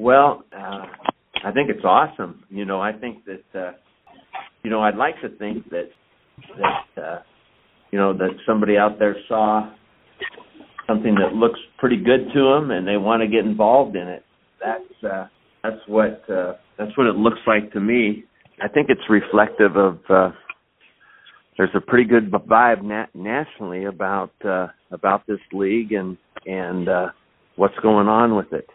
Well, uh, I think it's awesome. You know, I think that uh, you know I'd like to think that that uh, you know that somebody out there saw something that looks pretty good to them and they want to get involved in it. That's uh, that's what uh, that's what it looks like to me. I think it's reflective of uh, there's a pretty good vibe na- nationally about uh, about this league and and uh, what's going on with it.